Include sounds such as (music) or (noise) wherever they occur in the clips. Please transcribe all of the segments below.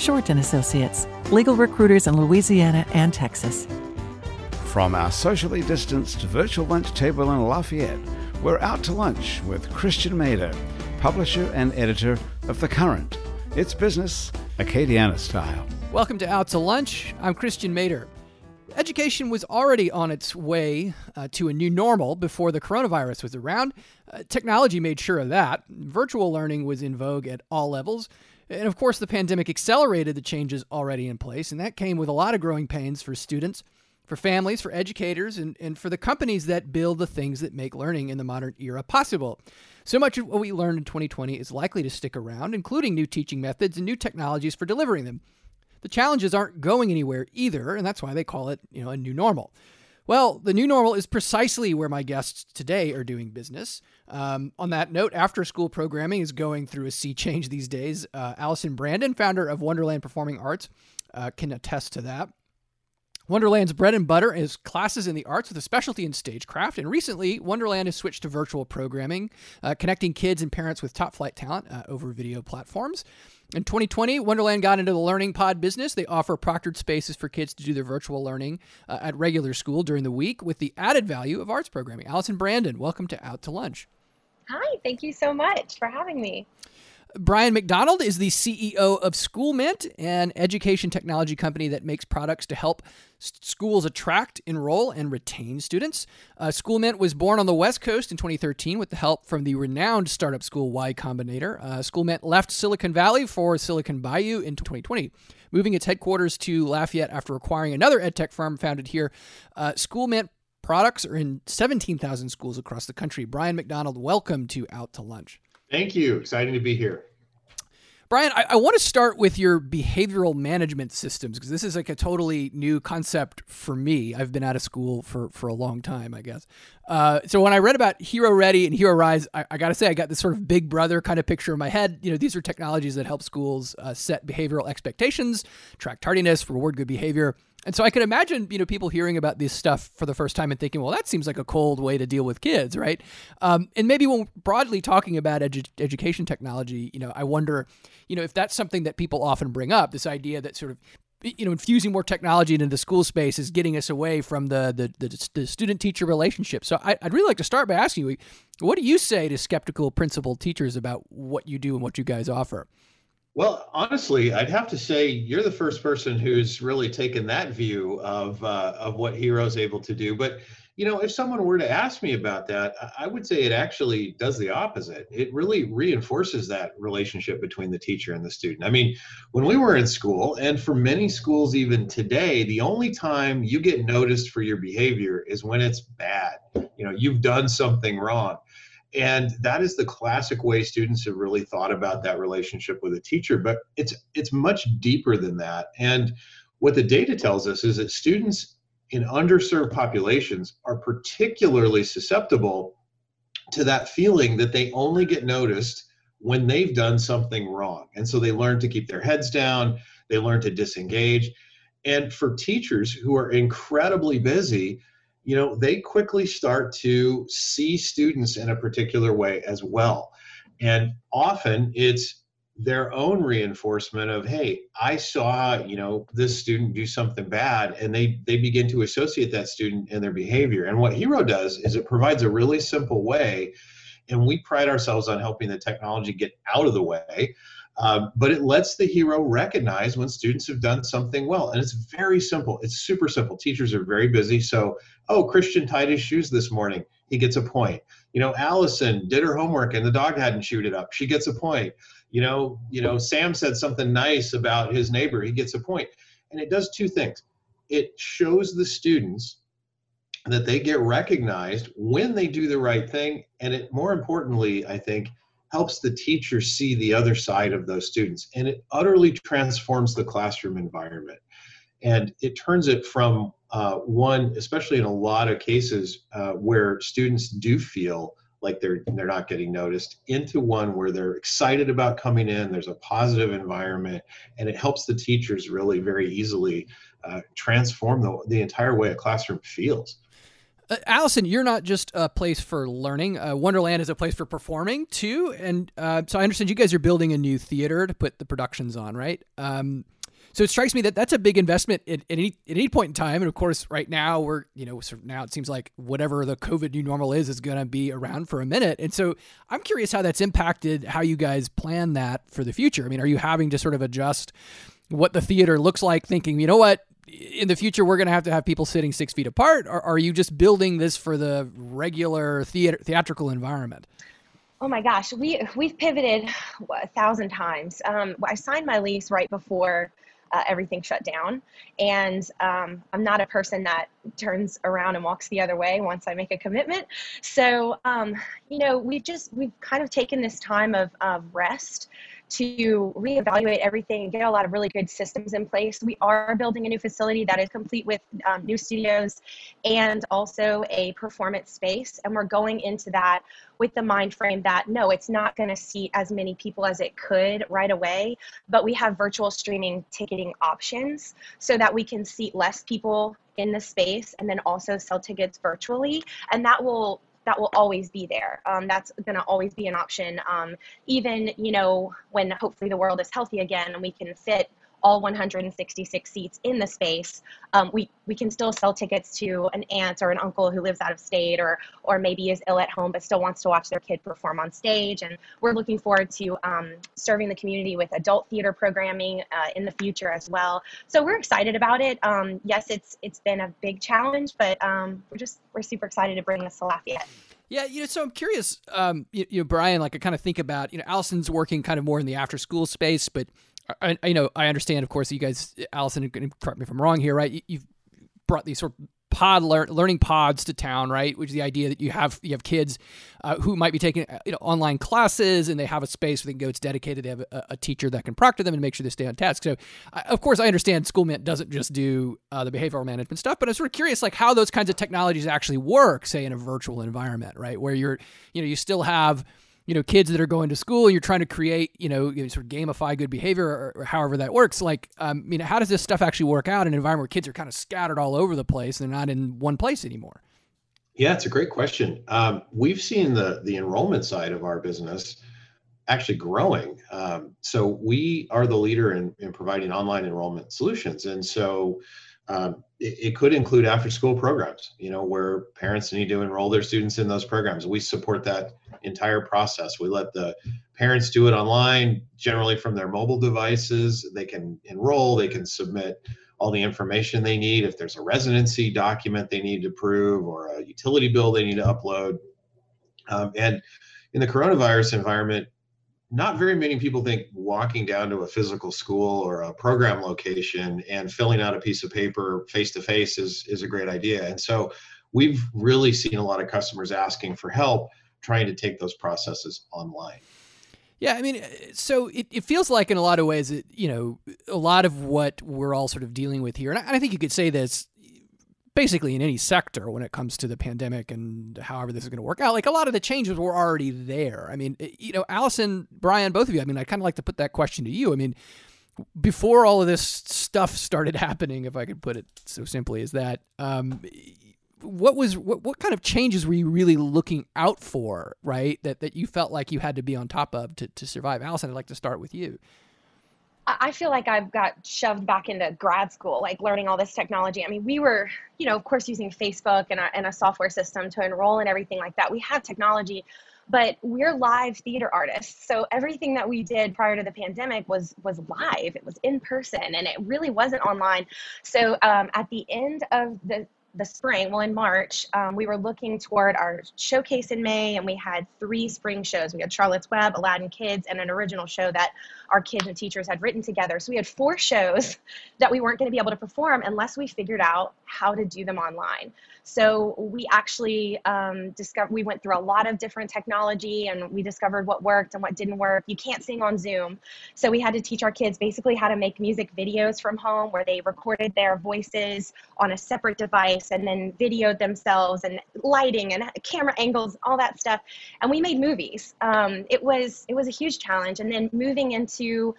Short and Associates, legal recruiters in Louisiana and Texas. From our socially distanced virtual lunch table in Lafayette, we're out to lunch with Christian Mader, publisher and editor of The Current. It's business, Acadiana style. Welcome to Out to Lunch. I'm Christian Mader. Education was already on its way uh, to a new normal before the coronavirus was around. Uh, technology made sure of that. Virtual learning was in vogue at all levels. And of course, the pandemic accelerated the changes already in place, and that came with a lot of growing pains for students, for families, for educators, and, and for the companies that build the things that make learning in the modern era possible. So much of what we learned in 2020 is likely to stick around, including new teaching methods and new technologies for delivering them. The challenges aren't going anywhere either, and that's why they call it, you know, a new normal. Well, the new normal is precisely where my guests today are doing business. Um, on that note, after school programming is going through a sea change these days. Uh, Allison Brandon, founder of Wonderland Performing Arts, uh, can attest to that. Wonderland's bread and butter is classes in the arts with a specialty in stagecraft. And recently, Wonderland has switched to virtual programming, uh, connecting kids and parents with top flight talent uh, over video platforms. In 2020, Wonderland got into the learning pod business. They offer proctored spaces for kids to do their virtual learning uh, at regular school during the week with the added value of arts programming. Allison Brandon, welcome to Out to Lunch. Hi, thank you so much for having me. Brian McDonald is the CEO of SchoolMint, an education technology company that makes products to help schools attract, enroll, and retain students. Uh, SchoolMint was born on the West Coast in 2013 with the help from the renowned startup school Y Combinator. Uh, SchoolMint left Silicon Valley for Silicon Bayou in 2020, moving its headquarters to Lafayette after acquiring another edtech firm founded here. Uh, SchoolMint products are in 17,000 schools across the country. Brian McDonald, welcome to Out to Lunch. Thank you. Exciting to be here. Brian, I, I, want to start with your behavioral management systems because this is like a totally new concept for me. I've been out of school for, for a long time, I guess. Uh, so when I read about Hero Ready and Hero Rise, I, I got to say I got this sort of big brother kind of picture in my head. You know, these are technologies that help schools uh, set behavioral expectations, track tardiness, reward good behavior. And so I could imagine, you know, people hearing about this stuff for the first time and thinking, well, that seems like a cold way to deal with kids, right? Um, and maybe when broadly talking about edu- education technology, you know, I wonder, you know, if that's something that people often bring up, this idea that sort of you know, infusing more technology into the school space is getting us away from the the, the, the student teacher relationship. So I, would really like to start by asking you, what do you say to skeptical principal teachers about what you do and what you guys offer? Well, honestly, I'd have to say you're the first person who's really taken that view of uh, of what Hero's able to do. But you know, if someone were to ask me about that, I would say it actually does the opposite. It really reinforces that relationship between the teacher and the student. I mean, when we were in school, and for many schools even today, the only time you get noticed for your behavior is when it's bad. You know, you've done something wrong. And that is the classic way students have really thought about that relationship with a teacher, but it's it's much deeper than that. And what the data tells us is that students in underserved populations are particularly susceptible to that feeling that they only get noticed when they've done something wrong. And so they learn to keep their heads down, they learn to disengage. And for teachers who are incredibly busy, you know, they quickly start to see students in a particular way as well. And often it's their own reinforcement of hey i saw you know this student do something bad and they they begin to associate that student and their behavior and what hero does is it provides a really simple way and we pride ourselves on helping the technology get out of the way um, but it lets the hero recognize when students have done something well and it's very simple. It's super simple. Teachers are very busy. So oh christian tied his shoes this morning. He gets a point. You know allison did her homework and the dog hadn't chewed it up. She gets a point. You know you know sam said something nice about his neighbor. He gets a point. And it does two things. It shows the students that they get recognized when they do the right thing. And it more importantly i think helps the teacher see the other side of those students. And it utterly transforms the classroom environment. And it turns it from uh, one, especially in a lot of cases uh, where students do feel like they're they're not getting noticed into one where they're excited about coming in there's a positive environment and it helps the teachers really very easily uh, transform the, the entire way a classroom feels uh, Allison, you're not just a place for learning. Uh, Wonderland is a place for performing too, and uh, so I understand you guys are building a new theater to put the productions on, right? Um, so it strikes me that that's a big investment at, at, any at any point in time. And of course, right now we're you know sort of now it seems like whatever the COVID new normal is is going to be around for a minute. And so I'm curious how that's impacted how you guys plan that for the future. I mean, are you having to sort of adjust what the theater looks like, thinking you know what in the future we're going to have to have people sitting six feet apart? Or are you just building this for the regular theater theatrical environment? Oh my gosh, we we've pivoted a thousand times. Um, I signed my lease right before uh, everything shut down. And um, I'm not a person that turns around and walks the other way once I make a commitment. So, um, you know, we've just, we've kind of taken this time of, of rest to reevaluate everything and get a lot of really good systems in place. We are building a new facility that is complete with um, new studios and also a performance space. And we're going into that with the mind frame that no, it's not going to seat as many people as it could right away, but we have virtual streaming ticketing options so that we can seat less people in the space and then also sell tickets virtually. And that will that will always be there. Um, that's going to always be an option. Um, even, you know, when hopefully the world is healthy again and we can fit all 166 seats in the space, um, we, we can still sell tickets to an aunt or an uncle who lives out of state or, or maybe is ill at home but still wants to watch their kid perform on stage. And we're looking forward to um, serving the community with adult theater programming uh, in the future as well. So we're excited about it. Um, yes, it's it's been a big challenge, but um, we're just we're super excited to bring this to Lafayette. Yeah, you know, so I'm curious, um, you, you know, Brian, like I kind of think about, you know, Allison's working kind of more in the after school space, but I, I know I understand, of course, you guys, Allison, correct me if I'm wrong here, right? You, have brought these sort of pod lear- learning pods to town, right? Which is the idea that you have you have kids uh, who might be taking uh, you know online classes and they have a space where they can go. It's dedicated. They have a, a teacher that can proctor them and make sure they stay on task. So, uh, of course, I understand Schoolmint doesn't just do uh, the behavioral management stuff, but I'm sort of curious, like how those kinds of technologies actually work, say in a virtual environment, right? Where you're you know you still have you know kids that are going to school you're trying to create you know, you know sort of gamify good behavior or, or however that works like um, you know how does this stuff actually work out in an environment where kids are kind of scattered all over the place they're not in one place anymore? Yeah it's a great question. Um, we've seen the the enrollment side of our business actually growing. Um, so we are the leader in, in providing online enrollment solutions. And so um, it, it, could include after school programs, you know, where parents need to enroll their students in those programs. We support that entire process. We let the parents do it online, generally from their mobile devices. They can enroll, they can submit all the information they need. If there's a residency document they need to prove or a utility bill they need to upload. Um, and in the coronavirus environment, not very many people think walking down to a physical school or a program location and filling out a piece of paper face to face is is a great idea. And so we've really seen a lot of customers asking for help trying to take those processes online. Yeah, I mean, uh, so it, it feels like in a lot of ways, it, you know, a lot of what we're all sort of dealing with here, and I, and I think you could say this basically in any sector when it comes to the pandemic and however this is going to work out. Like a lot of the changes were already there. I mean, you know, Allison, Brian, both of you. I mean, I kind of like to put that question to you. I mean, before all of this stuff started (laughs) happening, if I could put it so simply as that, um, what was what, what kind of changes were you really looking out for, right? That that you felt like you had to be on top of to, to survive. Allison, I'd like to start with you. I feel like I've got shoved back into grad school, like learning all this technology. I mean, we were, you know, of course, using Facebook and a, and a software system to enroll and everything like that. We have technology, but we're live theater artists. So everything that we did prior to the pandemic was was live. It was in person, and it really wasn't online. So um, at the end of the the spring, well, in March, um, we were looking toward our showcase in May, and we had three spring shows. We had Charlotte's Web, Aladdin Kids, and an original show that our kids and teachers had written together. So we had four (laughs) shows that we weren't going to be able to perform unless we figured out how to do them online. So we actually um, discovered, we went through a lot of different technology and we discovered what worked and what didn't work. You can't sing on Zoom. So we had to teach our kids basically how to make music videos from home where they recorded their voices on a separate device and then videoed themselves and lighting and camera angles, all that stuff. And we made movies. Um, it was, it was a huge challenge. And then moving into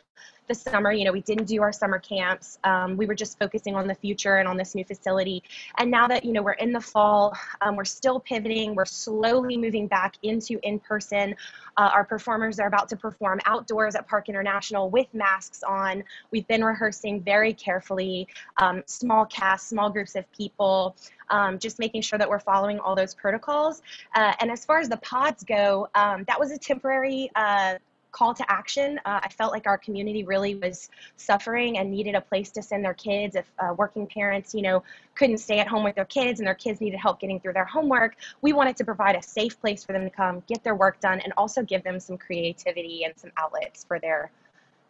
the summer. You know, we didn't do our summer camps. Um, we were just focusing on the future and on this new facility. And now that, you know, we're in the fall, um, we're still pivoting. We're slowly moving back into in person. Uh, our performers are about to perform outdoors at Parc International with masks on. We've been rehearsing very carefully, um, small casts, small groups of people. Um, just making sure that we're following all those protocols. Uh, and as far as the pods go, um, that was a temporary uh, call to action. Uh, I felt like our community really was suffering and needed a place to send their kids. If uh, working parents, you know, couldn't stay at home with their kids and their kids needed help getting through their homework, we wanted to provide a safe place for them to come, get their work done, and also give them some creativity and some outlets for their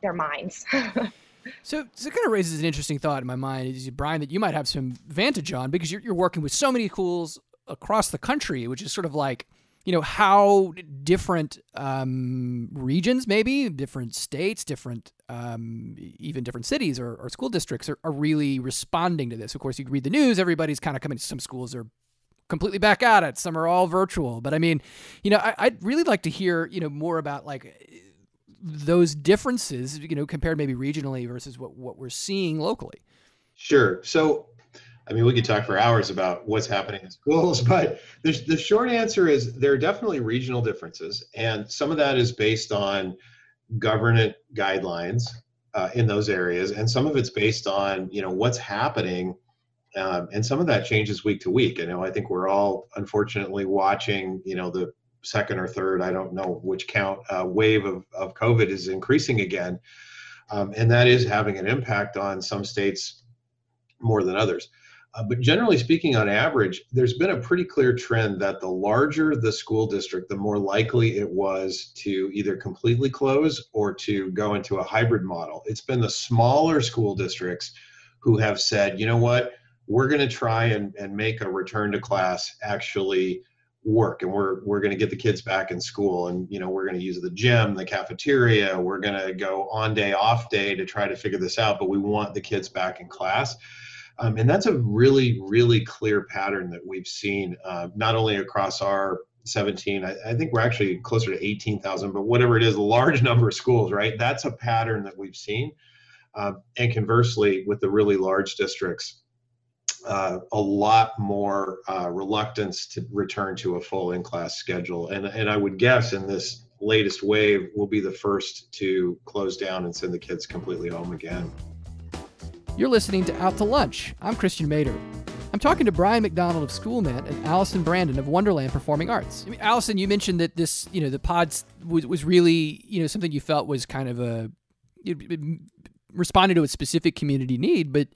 their minds. (laughs) So, so it kind of raises an interesting thought in my mind, is Brian, that you might have some vantage on because you're, you're working with so many schools across the country, which is sort of like you know how different um, regions maybe different states different um, even different cities or, or school districts are, are, really responding to this. Of course you read the news everybody's kind of coming some schools are completely back at it some are all virtual. But i mean you know I, would really like to hear you know more about like those differences you know compared maybe regionally versus what, what we're seeing locally. Sure. So I mean, we could talk for hours about what's happening in schools, (laughs) but the, the short answer is there are definitely regional differences. And some of that is based on government guidelines uh, in those areas. And some of it's based on, you know, what's happening. Um, and some of that changes week to week. You know, I think we're all unfortunately watching, you know, the second or third, I don't know which count, uh, wave of, of COVID is increasing again. Um, and that is having an impact on some states more than others. Uh, but generally speaking, on average, there's been a pretty clear trend that the larger the school district, the more likely it was to either completely close or to go into a hybrid model. It's been the smaller school districts who have said, you know what, we're going to try and, and make a return to class actually work and we're we're going to get the kids back in school and you know we're going to use the gym the cafeteria we're going to go on day off day to try to figure this out but we want the kids back in class um, and that's a really, really clear pattern that we've seen uh, not only across our 17, I, I think we're actually closer to 18,000, but whatever it is, a large (laughs) number of schools, right? That's a pattern that we've seen. Uh, and conversely, with the really large districts, uh, a lot more uh, reluctance to return to a full in-class schedule. And, and I would guess in this latest wave, we'll be the first to close down and send the kids completely home again. You're listening to Out to Lunch. I'm Christian Mader. I'm talking to Brian McDonald of SchoolMint and Allison Brandon of Wonderland Performing Arts. I mean, Allison, you mentioned that this, you know, the pods was, was really, you know, something you felt was kind of a, it, it responded to a specific community need, but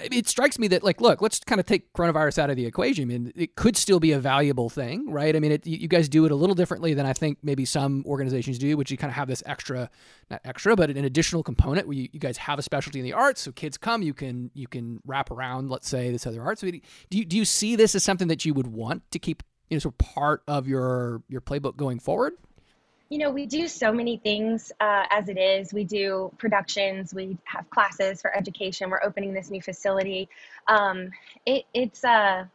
it strikes me that like look let's kind of take coronavirus out of the equation. I mean, it could still be a valuable thing right? I mean it, you guys do it a little differently than i think maybe some organizations do which you kind of have this extra not extra but an additional component where you, you guys have a specialty in the arts so kids come you can you can wrap around let's say this other art. So do you, do you see this as something that you would want to keep you know sort of part of your your playbook going forward you know, we do so many things uh, as it is. We do productions, we have classes for education. We're opening this new facility. Um, it, it's uh,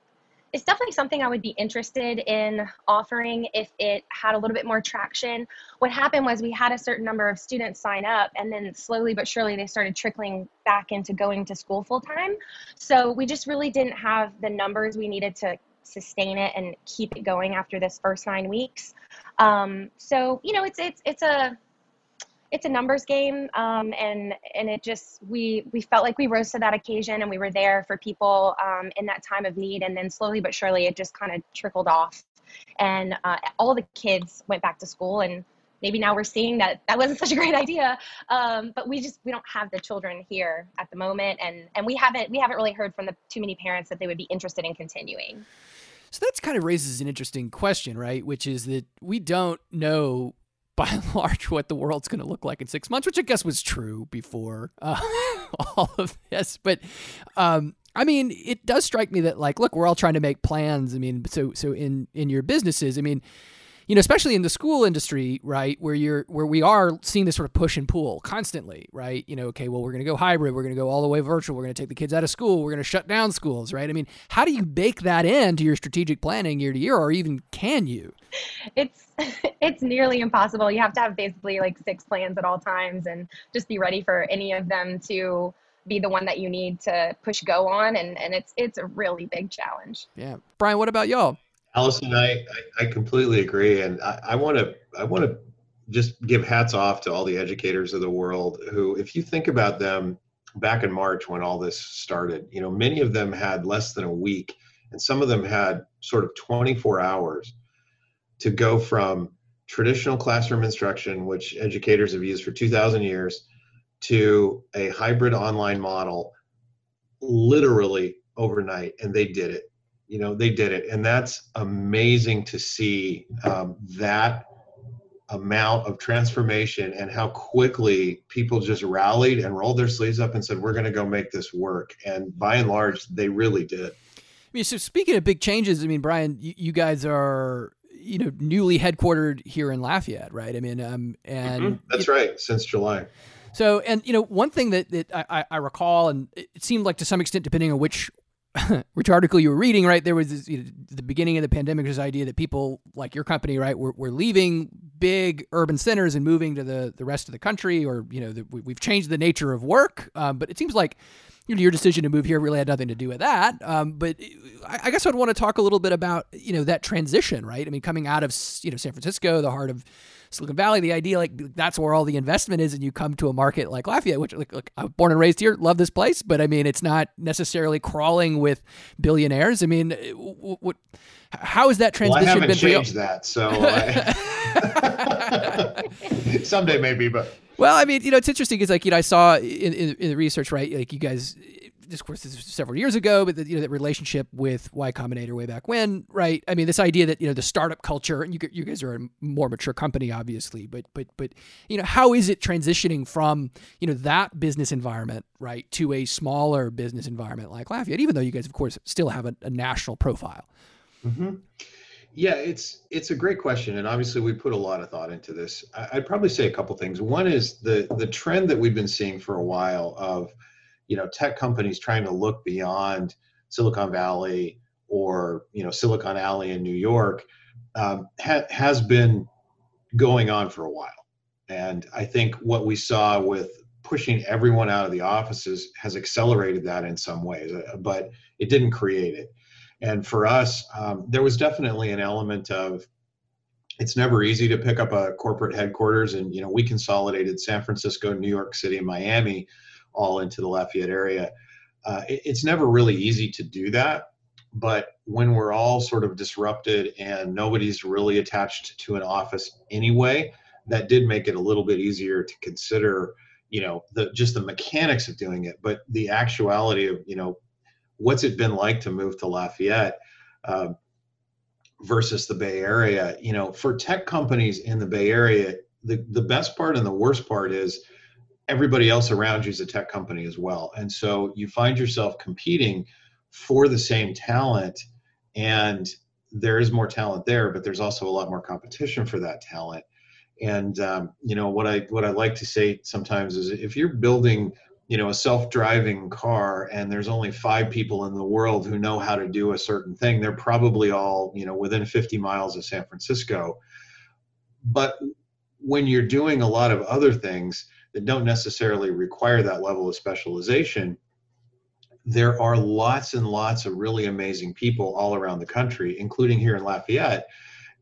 it's definitely something I would be interested in offering if it had a little bit more traction. What happened was we had a certain number of students sign up, and then slowly but surely they started trickling back into going to school full time. So we just really didn't have the numbers we needed to sustain it and keep it going after this first nine weeks. Um, so you know, it's it's it's a it's a numbers game, um, and and it just we we felt like we rose to that occasion, and we were there for people um, in that time of need, and then slowly but surely it just kind of trickled off, and uh, all the kids went back to school, and maybe now we're seeing that that wasn't (laughs) such a great idea. Um, but we just we don't have the children here at the moment, and and we haven't we haven't really heard from the too many parents that they would be interested in continuing. So that's kind of raises an interesting question, right? Which is that we don't know (laughs) by and large what the world's going to look like in six months, which I guess was true before uh, (laughs) all of this. But um, I mean, it does strike me that like, look, we're all trying to make plans. I mean, so so in in your businesses, I mean you know, especially in the school industry, right, where you're where we are seeing this sort of push and pull constantly, right? You know, okay, well, we're going to go hybrid, we're going to go all the way virtual, we're going to take the kids out of school, we're going to shut down schools, right? I mean, how do you bake that into your strategic planning year to year, or even can you? It's (laughs) it's nearly impossible. You have to have basically like six plans at all times, and just be ready for any of them to be the one that you need to push go on and and it's it's a really big challenge yeah brian what about y'all Allison, I, I, completely agree, and I want to I want to just give hats off to all the educators of the world who, if you think about them back in March when all this started, you know, many of them had less than a week, and some of them had sort of 24 hours to go from traditional classroom instruction, which educators have used for 2,000 years, to a hybrid online model literally overnight, and they did it you know they did it and that's amazing to see um, that amount of transformation and how quickly people just rallied and rolled their sleeves up and said we're going to go make this work and by and large they really did I mean, so speaking of big changes, I mean, Brian, you, you guys are you know newly headquartered here in Lafayette, right? I mean, um, and mm-hmm. that's right, since July. So, and you know, one thing that that I, I recall, and it seemed like to some extent, depending on which (laughs) which article you were reading, right? There was this, you know, the beginning of the pandemic, this idea that people like your company, right, were, were leaving big urban centers and moving to the, the rest of the country, or you know, the, we've changed the nature of work. Um, but it seems like your decision to move here really had nothing to do with that. Um, but I, guess I'd want to talk a little bit about you know that transition, right? I mean, coming out of you know San Francisco, the heart of Silicon Valley, the idea like that's where all the investment is, and you come to a market like Lafayette, which like, like I'm born and raised here, love this place, but I mean it's not necessarily crawling with billionaires. I mean, what? How has that transition well, I haven't been changed that, so I... (laughs) someday maybe, but well, I mean, you know, it's interesting because like you know I saw in, in, in the research, right? Like you guys this course this several years ago, but the, you know that relationship with Y Combinator way back when, right? I mean, this idea that you know the startup culture, and you you guys are a more mature company, obviously, but but but you know how is it transitioning from you know that business environment, right, to a smaller business environment like Lafayette, even though you guys, of course, still have a, a national profile. Mm-hmm. Yeah, it's it's a great question, and obviously we put a lot of thought into this. I'd probably say a couple things. One is the the trend that we've been seeing for a while of you know tech companies trying to look beyond Silicon Valley or you know Silicon Alley in New York um, ha- has been going on for a while. And I think what we saw with pushing everyone out of the offices has accelerated that in some ways, uh, but it didn't create it. And for us, um, there was definitely an element of it's never easy to pick up a corporate headquarters, and you know we consolidated San Francisco, New York City, and Miami all into the Lafayette area. Uh, it, it's never really easy to do that. But when we're all sort of disrupted and nobody's really attached to an office anyway, that did make it a little bit easier to consider, you know, the just the mechanics of doing it, but the actuality of, you know, what's it been like to move to Lafayette uh, versus the Bay Area? You know, for tech companies in the Bay Area, the the best part and the worst part is everybody else around you is a tech company as well. And so you find yourself competing for the same talent and there is more talent there, but there's also a lot more competition for that talent. And um, you know what I what I like to say sometimes is if you're building you know a self-driving car and there's only five people in the world who know how to do a certain thing, they're probably all you know within 50 miles of San Francisco. But when you're doing a lot of other things, that don't necessarily require that level of specialization, there are lots and lots of really amazing people all around the country, including here in Lafayette.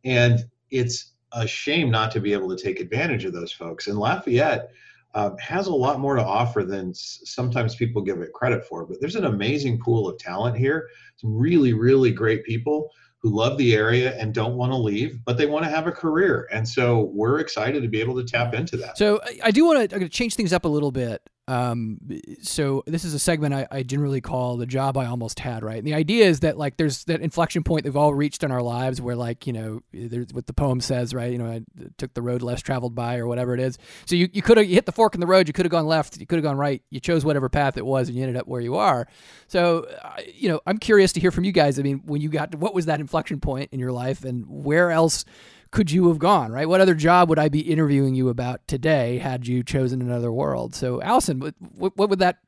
And it's a shame not to be able to take advantage of those folks. And Lafayette uh, has a lot more to offer than sometimes people give it credit for. But there's an amazing pool of talent here, some really, really great people who love the area and don't want to leave, but they want to have a career. And so we're excited to be able to tap into that. So I do want to change things up a little bit. Um, so this is a segment I, I, generally call the job I almost had, right? And the idea is that like there's that inflection point they've all reached in our lives where like, you know, there's what the poem says, right? You know, I took the road less traveled by or whatever it is. So you, you could have hit the fork in the road. You could have gone left. You could have gone right. You chose whatever path it was and you ended up where you are. So, you know, I'm curious to hear from you guys. I mean, when you got to, what was that inflection point in your life and where else could you have gone, right? What other job would I be interviewing you about today had you chosen another world? So, Allison, what, what would that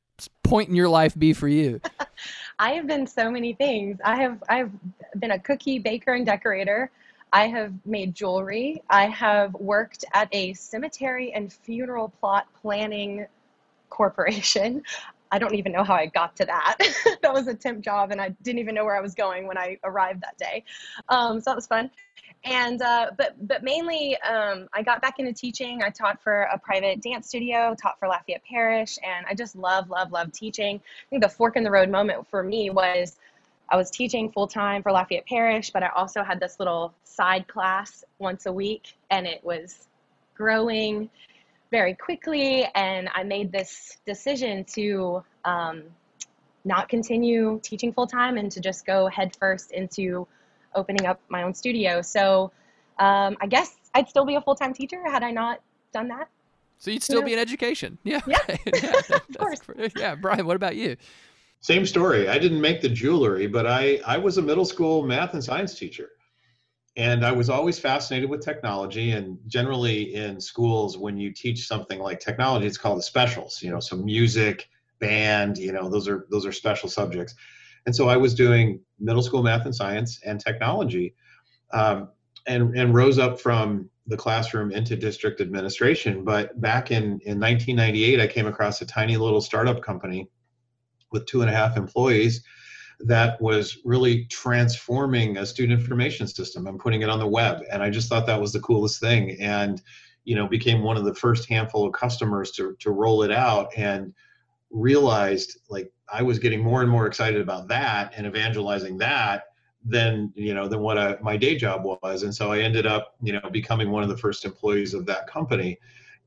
point in your life be for you? (laughs) I have been so many things. I have I've been a cookie baker and decorator. I have made jewelry. I have worked at a cemetery and funeral plot planning corporation. (laughs) I don't even know how I got to that. (laughs) that was a temp job, and I didn't even know where I was going when I arrived that day. Um, so that was fun and uh, but but mainly um, I got back into teaching. I taught for a private dance studio, taught for Lafayette Parish, and I just love love love teaching. I think the fork in the road moment for me was I was teaching full time for Lafayette Parish, but I also had this little side class once a week, and it was growing very quickly. And I made this decision to um, not continue teaching full time and to just go headfirst into opening up my own studio. So um, I guess I'd still be a full time teacher had I not done that. So you'd still be in education. (laughs) Yeah. Yeah. (laughs) yeah of course. Yeah. Brian, what about you? Same story. I didn't make the jewelry, but I, I was a middle school math and science teacher. And I was always fascinated with technology. And generally in schools, when you teach something like technology, it's called the specials, you know, so music, band, you know, those are those are special subjects. And so I was doing middle school math and science and technology, um, and and rose up from the classroom into district administration. But back in in 1998, I came across a tiny little startup company with two and a half employees that was really transforming a student information system and putting it on the web. And I just thought that was the coolest thing. And you know, became one of the first handful of customers to to roll it out and realized like I was getting more and more excited about that and evangelizing that than you know than what I, my day job was. And so i ended up you know becoming one of the first employees of that company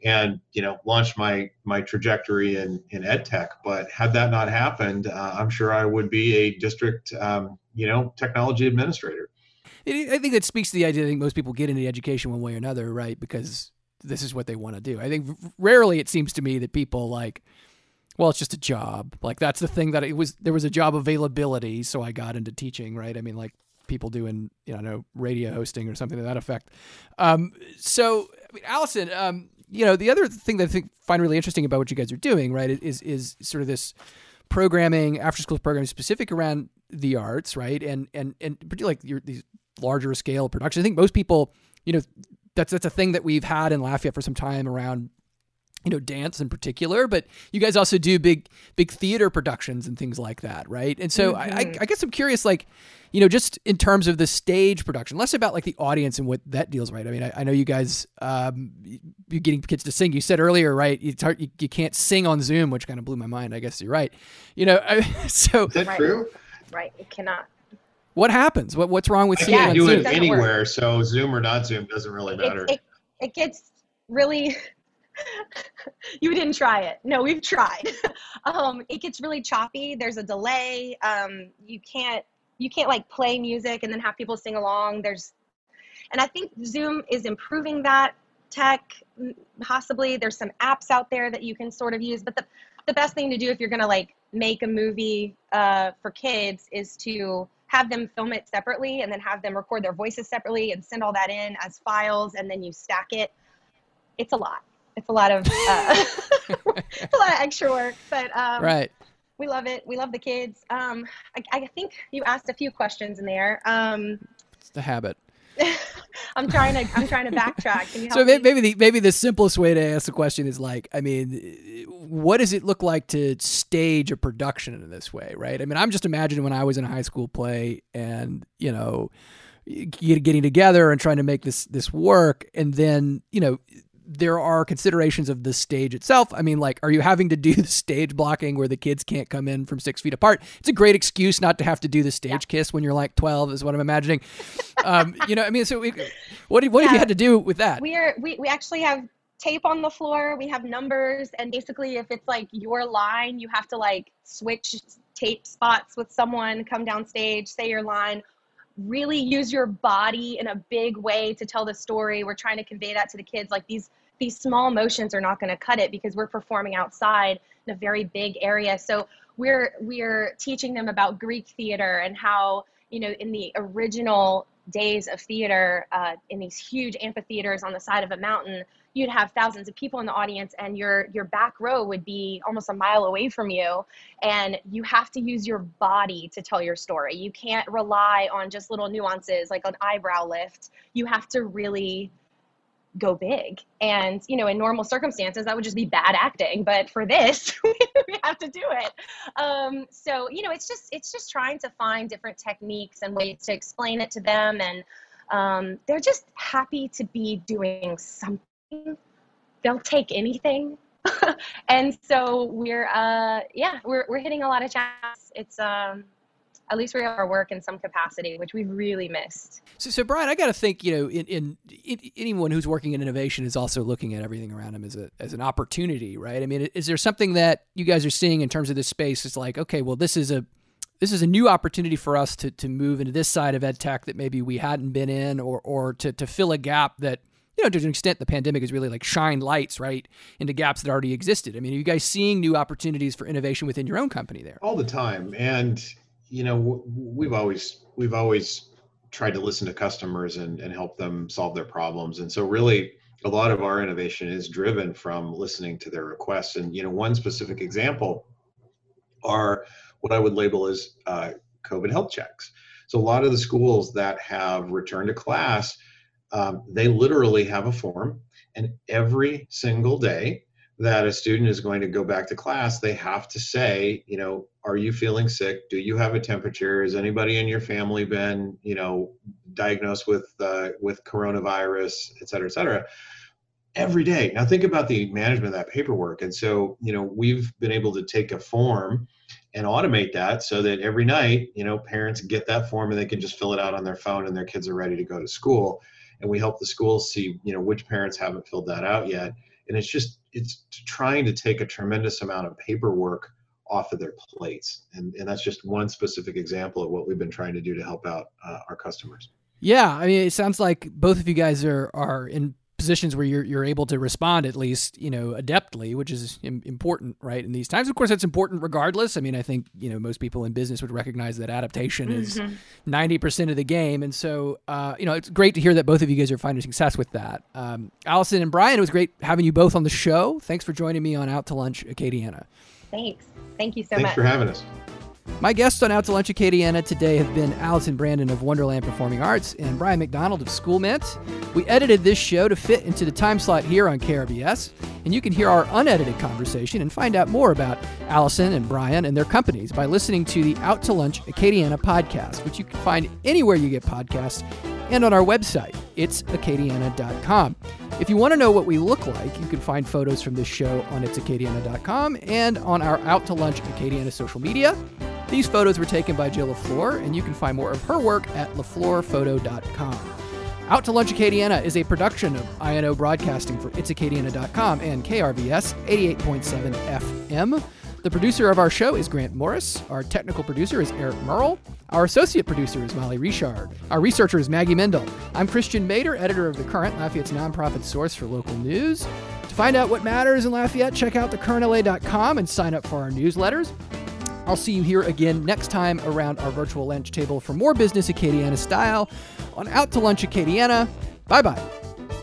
and you know launched my my trajectory in in ed tech. But had that not happened uh, i'm sure i would be a district um, you know technology administrator. I think that speaks to the idea that most people get into education one way or another right? Because this is what they want to do. I think rarely it seems to me that people like well, it's just a job. Like that's the thing that it was. There was a job availability, so I got into teaching. Right? I mean, like people doing you know radio hosting or something to that effect. Um, so, I mean, Allison, um, you know, the other thing that I think find really interesting about what you guys are doing, right, is is sort of this programming, after school programming specific around the arts, right, and and and like your these larger scale productions. I think most people, you know, that's that's a thing that we've had in Lafayette for some time around you know dance in particular but you guys also do big big theater productions and things like that right? And so mm-hmm. I, I guess i'm curious like you know just in terms of the stage production less about like the audience and what that deals right? I mean i, I know you guys um you're getting kids to sing. You said earlier right you, tar- you, you can't sing on zoom which kind of blew my mind i guess you're right. You know I, (laughs) so is that right. true? Right it cannot. What happens? What what's wrong with I singing can't do it anywhere work. so zoom or not zoom doesn't really matter. it, it, it gets really (laughs) you didn't try it. No, we've tried. (laughs) um, it gets really choppy. There's a delay. Um, you can't you can't like play music and then have people sing along. There's, and I think Zoom is improving that tech. Possibly there's some apps out there that you can sort of use. But the the best thing to do if you're gonna like make a movie uh, for kids is to have them film it separately and then have them record their voices separately and send all that in as files and then you stack it. It's a lot it's a lot of uh, (laughs) (laughs) a lot of extra work, but um, right. We love it. We love the kids. Um, I, I think you asked a few questions in there. Um, it's the habit. (laughs) I'm trying to I'm trying to backtrack. so maybe, maybe the maybe the simplest way to ask the question is like, I mean, what does it look like to stage a production in this way, right? I mean, I'm just imagining when I was in a high school play, and you know, getting together and trying to make this this work, and then you know, there are considerations of the stage itself. I mean, like, are you having to do (laughs) the stage blocking where the kids can't come in from six feet apart? It's a great excuse not to have to do the stage yeah. kiss when you're like 12, is what I'm imagining. um, (laughs) you know, I mean, so we, what, what yeah. have you had to do with that? We are, we, we actually have tape on the floor, we have numbers, and basically, if it's like your line, you have to like switch tape spots with someone, come down stage, say your line really use your body in a big way to tell the story. We're trying to convey that to the kids. Like these these small motions are not going to cut it because we're performing outside in a very big area. So we're we're teaching them about Greek theater and how you know in the original days of theater uh, in these huge amphitheaters on the side of a mountain you'd have thousands of people in the audience and your your back row would be almost a mile away from you. And you have to use your body to tell your story. You can't rely on just little nuances like an eyebrow lift. You have to really go big. And you know in normal circumstances that would just be bad acting. But for this (laughs) we have to do it. Um, so you know it's just it's just trying to find different techniques and ways to explain it to them. And um, they're just happy to be doing something. They'll take anything. (laughs) and so we're uh yeah, we're we're hitting a lot of chats. It's um at least we have our work in some capacity, which we've really missed. So, so Brian, I got to think, you know, in, in, in, anyone who's working in innovation is also looking at everything around them as a as an opportunity, right? I mean, is there something that you guys are seeing in terms of this space? It's like, okay, well, this is a this is a new opportunity for us to to move into this side of ed tech that maybe we hadn't been in, or or to to fill a gap that you know, to an extent, the pandemic has really like shined lights right into gaps that already existed. I mean, are you guys seeing new opportunities for innovation within your own company there? All the time, and you know, we've always we've always tried to listen to customers and, and help them solve their problems. And so, really, a lot of our innovation is driven from listening to their requests. And you know, one specific example are what I would label as uh, COVID health checks. So a lot of the schools that have returned to class um, they literally have a form, and every single day that a student is going to go back to class, they have to say, you know, are you feeling sick? Do you have a temperature? Has anybody in your family been, you know, diagnosed with uh, with coronavirus, et cetera, et cetera? Every day. Now think about the management of that paperwork. And so, you know, we've been able to take a form and automate that so that every night, you know, parents get that form and they can just fill it out on their phone and their kids are ready to go to school and we help the schools see you know which parents haven't filled that out yet and it's just it's trying to take a tremendous amount of paperwork off of their plates and, and that's just one specific example of what we've been trying to do to help out uh, our customers yeah i mean it sounds like both of you guys are are in positions where you're you're able to respond at least you know adeptly, which is important, right? In these times, of course, that's important regardless. I mean, I think you know most people in business would recognize that adaptation mm-hmm. is ninety percent of the game, and so uh, you know it's great to hear that both of you guys are finding success with that. Um, Allison and Brian, it was great having you both on the show. Thanks for joining me on Out to Lunch Acadiana. Thanks. Thank you so Thanks much. Thanks for having us. My guests on Out to Lunch Acadiana today have been Allison Brandon of Wonderland Performing Arts and Brian McDonald of Schoolmint. We edited this show to fit into the time slot here on KRVS, and you can hear our unedited conversation and find out more about Allison and Brian and their companies by listening to the Out to Lunch Acadiana podcast, which you can find anywhere you get podcasts and on our website. It's acadiana.com. If you want to know what we look like, you can find photos from this show on itsacadiana.com and on our Out to Lunch Acadiana social media. These photos were taken by Jill LaFleur, and you can find more of her work at lafleurphoto.com. Out to Lunch Acadiana is a production of INO Broadcasting for itsacadiana.com and KRVS 88.7 FM. The producer of our show is Grant Morris. Our technical producer is Eric Merle. Our associate producer is Molly Richard. Our researcher is Maggie Mendel. I'm Christian Mader, editor of The Current, Lafayette's nonprofit source for local news. To find out what matters in Lafayette, check out thecurrentla.com and sign up for our newsletters. I'll see you here again next time around our virtual lunch table for more business Acadiana style on Out to Lunch Acadiana. Bye bye.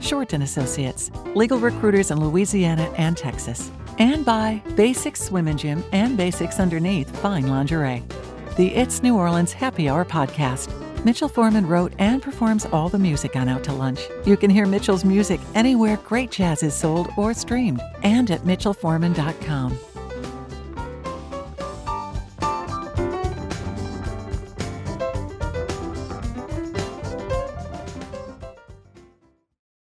Short and Associates, legal recruiters in Louisiana and Texas. And by Basics Swim and Gym and Basics Underneath Fine Lingerie. The It's New Orleans Happy Hour podcast. Mitchell Foreman wrote and performs all the music on Out to Lunch. You can hear Mitchell's music anywhere great jazz is sold or streamed and at mitchellforeman.com.